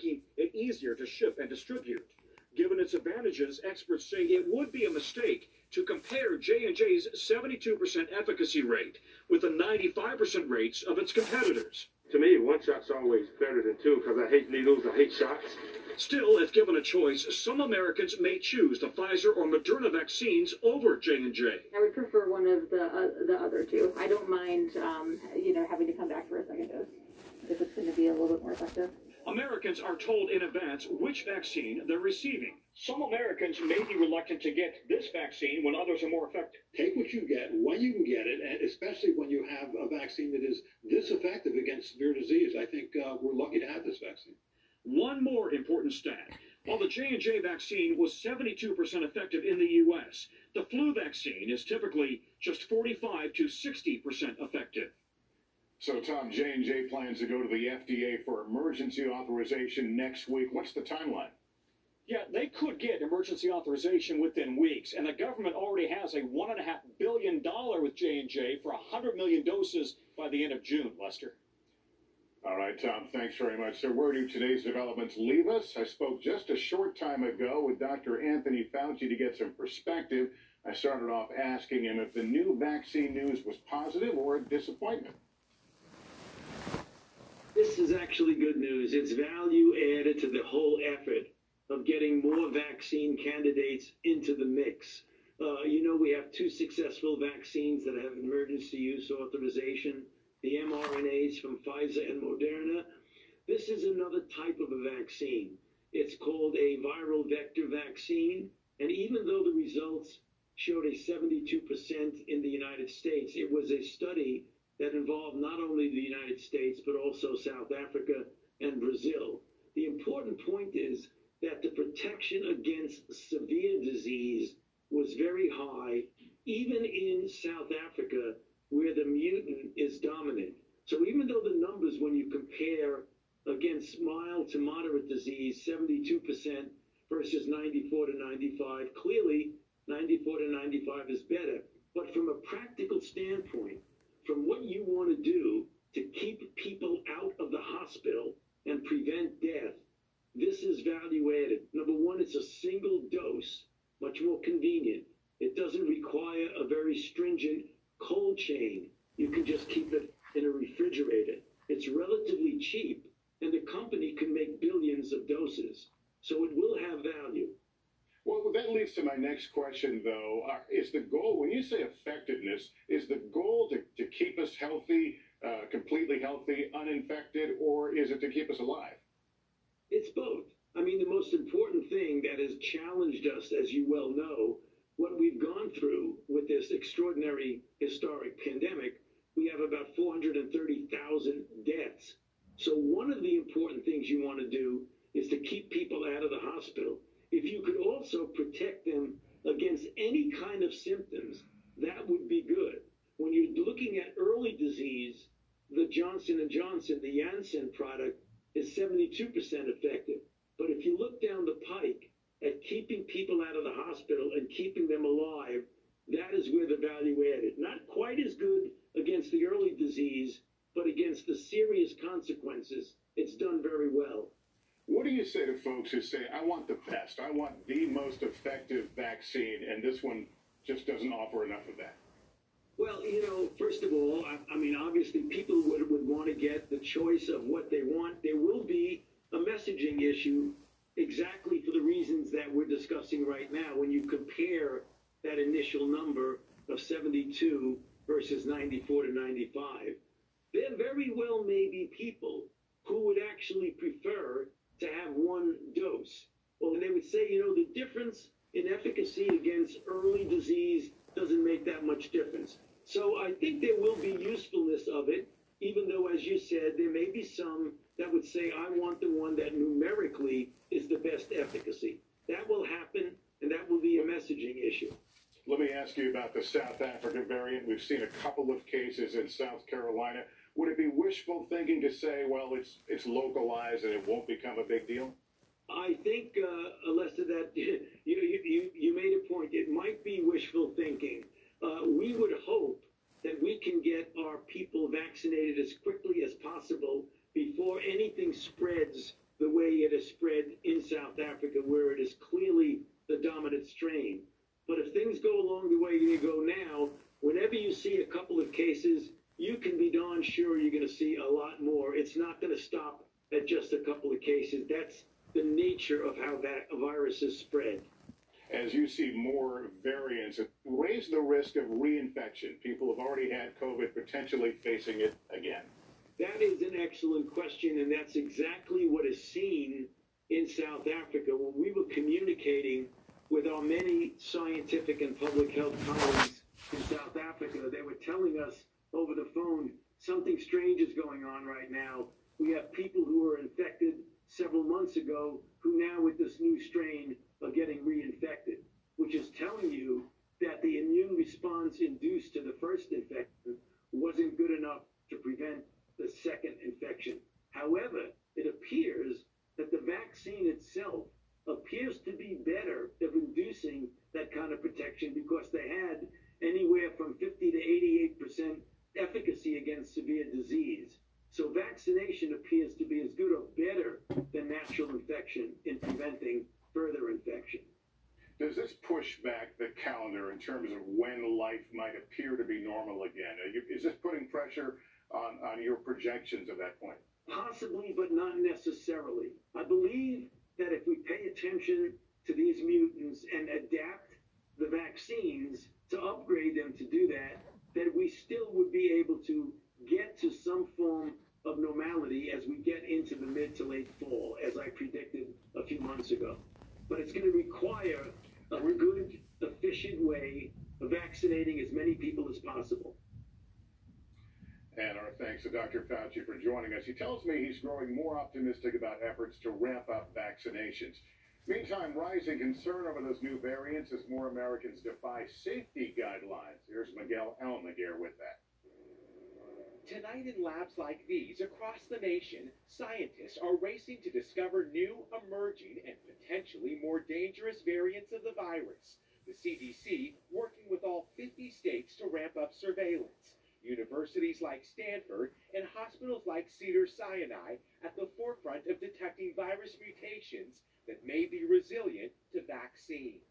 making it easier to ship and distribute. Given its advantages, experts say it would be a mistake to compare J&J's 72% efficacy rate with the 95% rates of its competitors. To me, one shot's always better than two because I hate needles, I hate shots. Still, if given a choice, some Americans may choose the Pfizer or Moderna vaccines over J&J. I would prefer one of the uh, the other two. I don't mind, um, you know, having to come back for a second dose if it's going to be a little bit more effective. Americans are told in advance which vaccine they're receiving. Some Americans may be reluctant to get this vaccine when others are more effective. Take what you get when you can get it, and especially when you have a vaccine that is this effective against severe disease. I think uh, we're lucky to have this vaccine. One more important stat. While the J&J vaccine was 72% effective in the U.S., the flu vaccine is typically just 45 to 60% effective. So, Tom, J&J plans to go to the FDA for emergency authorization next week. What's the timeline? Yeah, they could get emergency authorization within weeks, and the government already has a $1.5 billion with J&J for 100 million doses by the end of June, Lester. All right, Tom, thanks very much. So, where do today's developments leave us? I spoke just a short time ago with Dr. Anthony Fauci to get some perspective. I started off asking him if the new vaccine news was positive or a disappointment. This is actually good news. It's value added to the whole effort of getting more vaccine candidates into the mix. Uh, you know, we have two successful vaccines that have emergency use authorization the mRNAs from Pfizer and Moderna. This is another type of a vaccine. It's called a viral vector vaccine. And even though the results showed a 72% in the United States, it was a study that involved not only the United States, but also South Africa and Brazil. The important point is that the protection against severe disease was very high, even in South Africa, where the mutant is dominant. So even though the numbers, when you compare against mild to moderate disease, 72% versus 94 to 95, clearly 94 to 95 is better. But from a practical standpoint, from what you want to do to keep people out of the hospital and prevent death, this is value added. Number one, it's a single dose, much more convenient. It doesn't require a very stringent cold chain. You can just keep it in a refrigerator. It's relatively cheap, and the company can make billions of doses. So it will have value. Well, that leads to my next question, though. Uh, is the goal, when you say effectiveness, is the goal to, to keep us healthy, uh, completely healthy, uninfected, or is it to keep us alive? It's both. I mean, the most important thing that has challenged us, as you well know, what we've gone through with this extraordinary historic pandemic, we have about 430,000 deaths. So, one of the important things you want to do is to keep people out of the hospital. If you could also protect them against any kind of symptoms, that would be good. When you're looking at early disease, the Johnson & Johnson, the Janssen product, is 72% effective. But if you look down the pike, at keeping people out of the hospital and keeping them alive, that is where the value added. Not quite as good against the early disease, but against the serious consequences, it's done very well. What do you say to folks who say, I want the best, I want the most effective vaccine, and this one just doesn't offer enough of that? Well, you know, first of all, I, I mean, obviously, people would, would want to get the choice of what they want. There will be a messaging issue exactly for the reasons that we're discussing right now. When you compare that initial number of 72 versus 94 to 95, there very well may be people who would actually prefer to have one dose. Well, and they would say, you know, the difference in efficacy against early disease doesn't make that much difference. So I think there will be usefulness of it, even though, as you said, there may be some that would say, I want the one that numerically is the best efficacy. That will happen, and that will be a messaging issue. Let me ask you about the South African variant. We've seen a couple of cases in South Carolina. Would it be wishful thinking to say, well, it's it's localized and it won't become a big deal? I think, uh, Lester, that you, you, you made a point. It might be wishful thinking. Uh, we would hope that we can get our people vaccinated as quickly as possible before anything spreads the way it has spread in South Africa, where it is clearly the dominant strain. But if things go along the way they go now, whenever you see a couple of cases, you can be darn sure you're going to see a lot more. It's not going to stop at just a couple of cases. That's the nature of how that virus is spread. As you see more variants, it raise the risk of reinfection. People have already had COVID, potentially facing it again. That is an excellent question, and that's exactly what is seen in South Africa. When we were communicating with our many scientific and public health colleagues in South Africa, they were telling us over the phone something strange is going on right now. We have people who are infected months ago who now, with this new strain, are getting reinfected, which is telling you that the immune response induced to the first infection wasn't good enough to prevent the second infection. However, it appears that the vaccine itself appears to be better at inducing that kind of protection because they had anywhere from 50 to 88 percent efficacy against severe disease. So vaccination appears to be as good or better than natural infection in preventing further infection. Does this push back the calendar in terms of when life might appear to be normal again? Is this putting pressure on, on your projections at that point? Possibly, but not necessarily. I believe that if we pay attention to these mutants and adapt the vaccines to upgrade them to do that, that we still would be able to get to some form of normality as we get into the mid to late fall, as I predicted a few months ago. But it's going to require a good, efficient way of vaccinating as many people as possible. And our thanks to Dr. Fauci for joining us. He tells me he's growing more optimistic about efforts to ramp up vaccinations. Meantime, rising concern over those new variants as more Americans defy safety guidelines. Here's Miguel Almaguer with that. Tonight, in labs like these across the nation, scientists are racing to discover new, emerging, and potentially more dangerous variants of the virus. The CDC working with all 50 states to ramp up surveillance. Universities like Stanford and hospitals like Cedars-Sinai at the forefront of detecting virus mutations that may be resilient to vaccines.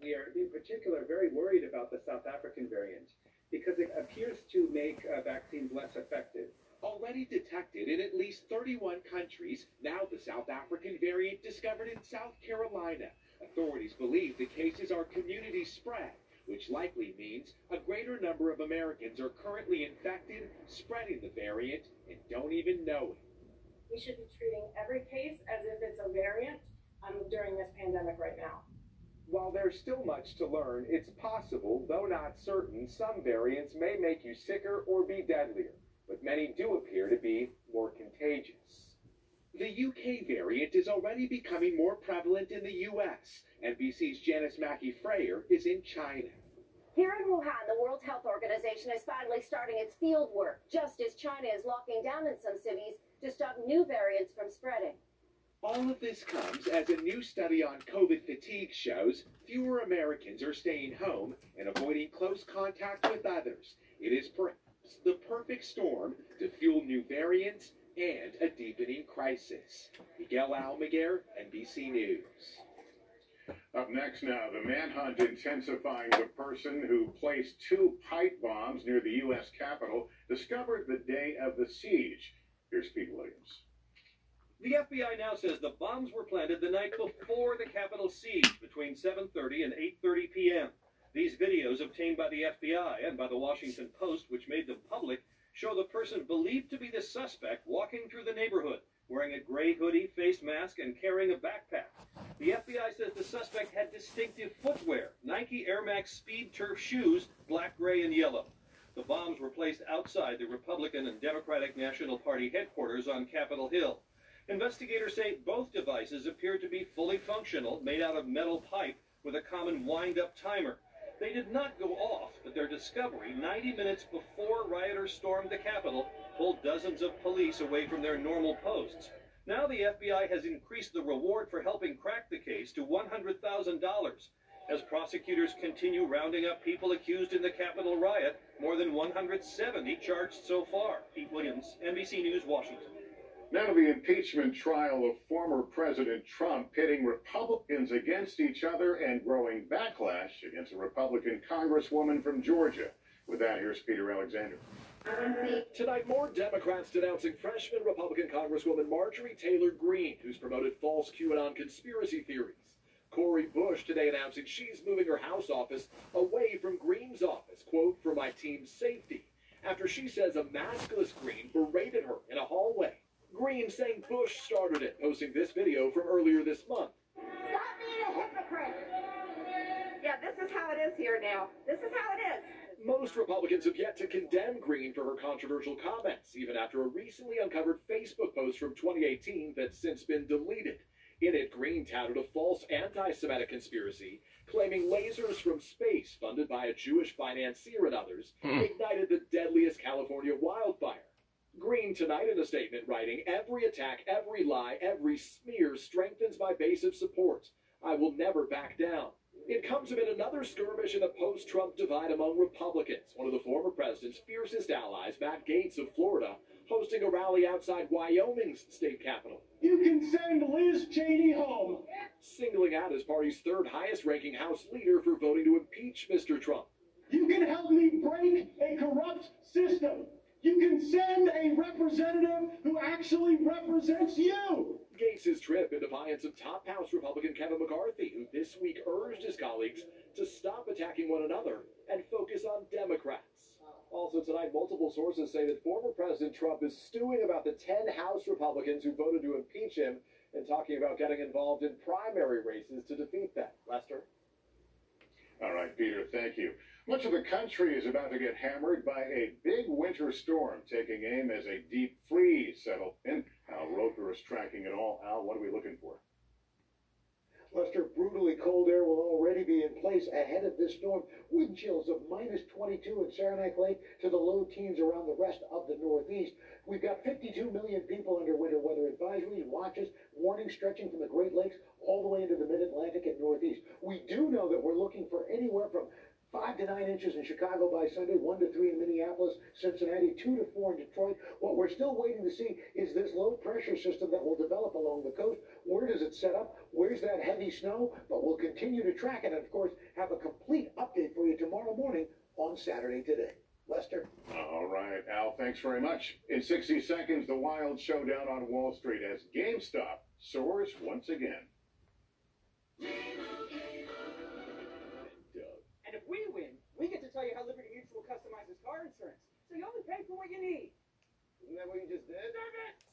We are, in particular, very worried about the South African variant because it appears to make uh, vaccines less effective. Already detected in at least 31 countries, now the South African variant discovered in South Carolina. Authorities believe the cases are community spread, which likely means a greater number of Americans are currently infected, spreading the variant, and don't even know it. We should be treating every case as if it's a variant um, during this pandemic right now. While there's still much to learn, it's possible, though not certain, some variants may make you sicker or be deadlier, but many do appear to be. The UK variant is already becoming more prevalent in the US. NBC's Janis Mackey Frayer is in China. Here in Wuhan, the World Health Organization is finally starting its field work, just as China is locking down in some cities to stop new variants from spreading. All of this comes as a new study on COVID fatigue shows fewer Americans are staying home and avoiding close contact with others. It is perhaps the perfect storm to fuel new variants and a deepening crisis. Miguel Almaguer, NBC News. Up next now, the manhunt intensifying the person who placed two pipe bombs near the U.S. Capitol, discovered the day of the siege. Here's Pete Williams. The FBI now says the bombs were planted the night before the Capitol siege between 7:30 and 8:30 p.m. These videos obtained by the FBI and by the Washington Post, which made them public, show the person believed to be the suspect walking through the neighborhood, wearing a gray hoodie, face mask, and carrying a backpack. The FBI says the suspect had distinctive footwear, Nike Air Max Speed Turf shoes, black, gray, and yellow. The bombs were placed outside the Republican and Democratic National Party headquarters on Capitol Hill. Investigators say both devices appeared to be fully functional, made out of metal pipe with a common wind-up timer. They did not go off, but their discovery 90 minutes before rioters stormed the Capitol pulled dozens of police away from their normal posts. Now the FBI has increased the reward for helping crack the case to $100,000. As prosecutors continue rounding up people accused in the Capitol riot, more than 170 charged so far. Pete Williams, NBC News, Washington. Now the impeachment trial of former President Trump pitting Republicans against each other and growing backlash against a Republican congresswoman from Georgia. With that, here's Peter Alexander. Tonight, more Democrats denouncing freshman Republican Congresswoman Marjorie Taylor Greene, who's promoted false QAnon conspiracy theories. Cori Bush today announcing she's moving her House office away from Greene's office, quote, for my team's safety, after she says a maskless Greene berated her in a hallway. Greene saying Bush started it, posting this video from earlier this month. Stop being a hypocrite. Yeah, this is how it is here now. This is how it is. Most Republicans have yet to condemn Greene for her controversial comments, even after a recently uncovered Facebook post from 2018 that's since been deleted. In it, Greene touted a false anti Semitic conspiracy, claiming lasers from space, funded by a Jewish financier and others, hmm. ignited the deadliest California wildfire. Greene tonight in a statement writing, Every attack, every lie, every smear strengthens my base of support. I will never back down. It comes amid another skirmish in the post Trump divide among Republicans. One of the former president's fiercest allies, Matt Gaetz of Florida, hosting a rally outside Wyoming's state capitol. You can send Liz Cheney home. Singling out his party's third highest ranking House leader for voting to impeach Mr. Trump. You can help me break a corrupt system. You can send a representative who actually represents you. Gaetz' trip in defiance of top House Republican Kevin McCarthy, who this week urged his colleagues to stop attacking one another and focus on Democrats. Also tonight, multiple sources say that former President Trump is stewing about the 10 House Republicans who voted to impeach him and talking about getting involved in primary races to defeat them. Lester? All right, Peter, thank you. Much of the country is about to get hammered by a big winter storm taking aim as a deep freeze settles in. Al Roker is tracking it all. Al, what are we looking for? Lester, brutally cold air will already be in place ahead of this storm. Wind chills of minus 22 in Saranac Lake to the low teens around the rest of the Northeast. We've got 52 million people under winter weather advisories, watches, warnings stretching from the Great Lakes all the way into the mid-Atlantic and Northeast. We do know that we're looking for anywhere from five to nine inches in Chicago by Sunday, one to three in Minneapolis, Cincinnati, two to four in Detroit. What we're still waiting to see is this low pressure system that will develop along the coast. Where does it set up? Where's that heavy snow? But we'll continue to track it and, of course, have a complete update for you tomorrow morning on Saturday today. Lester? All right, Al, thanks very much. In 60 seconds, the wild showdown on Wall Street as GameStop soars once again. We win, we get to tell you how Liberty Mutual customizes car insurance. So you only pay for what you need. Isn't that what you just did? Stand back!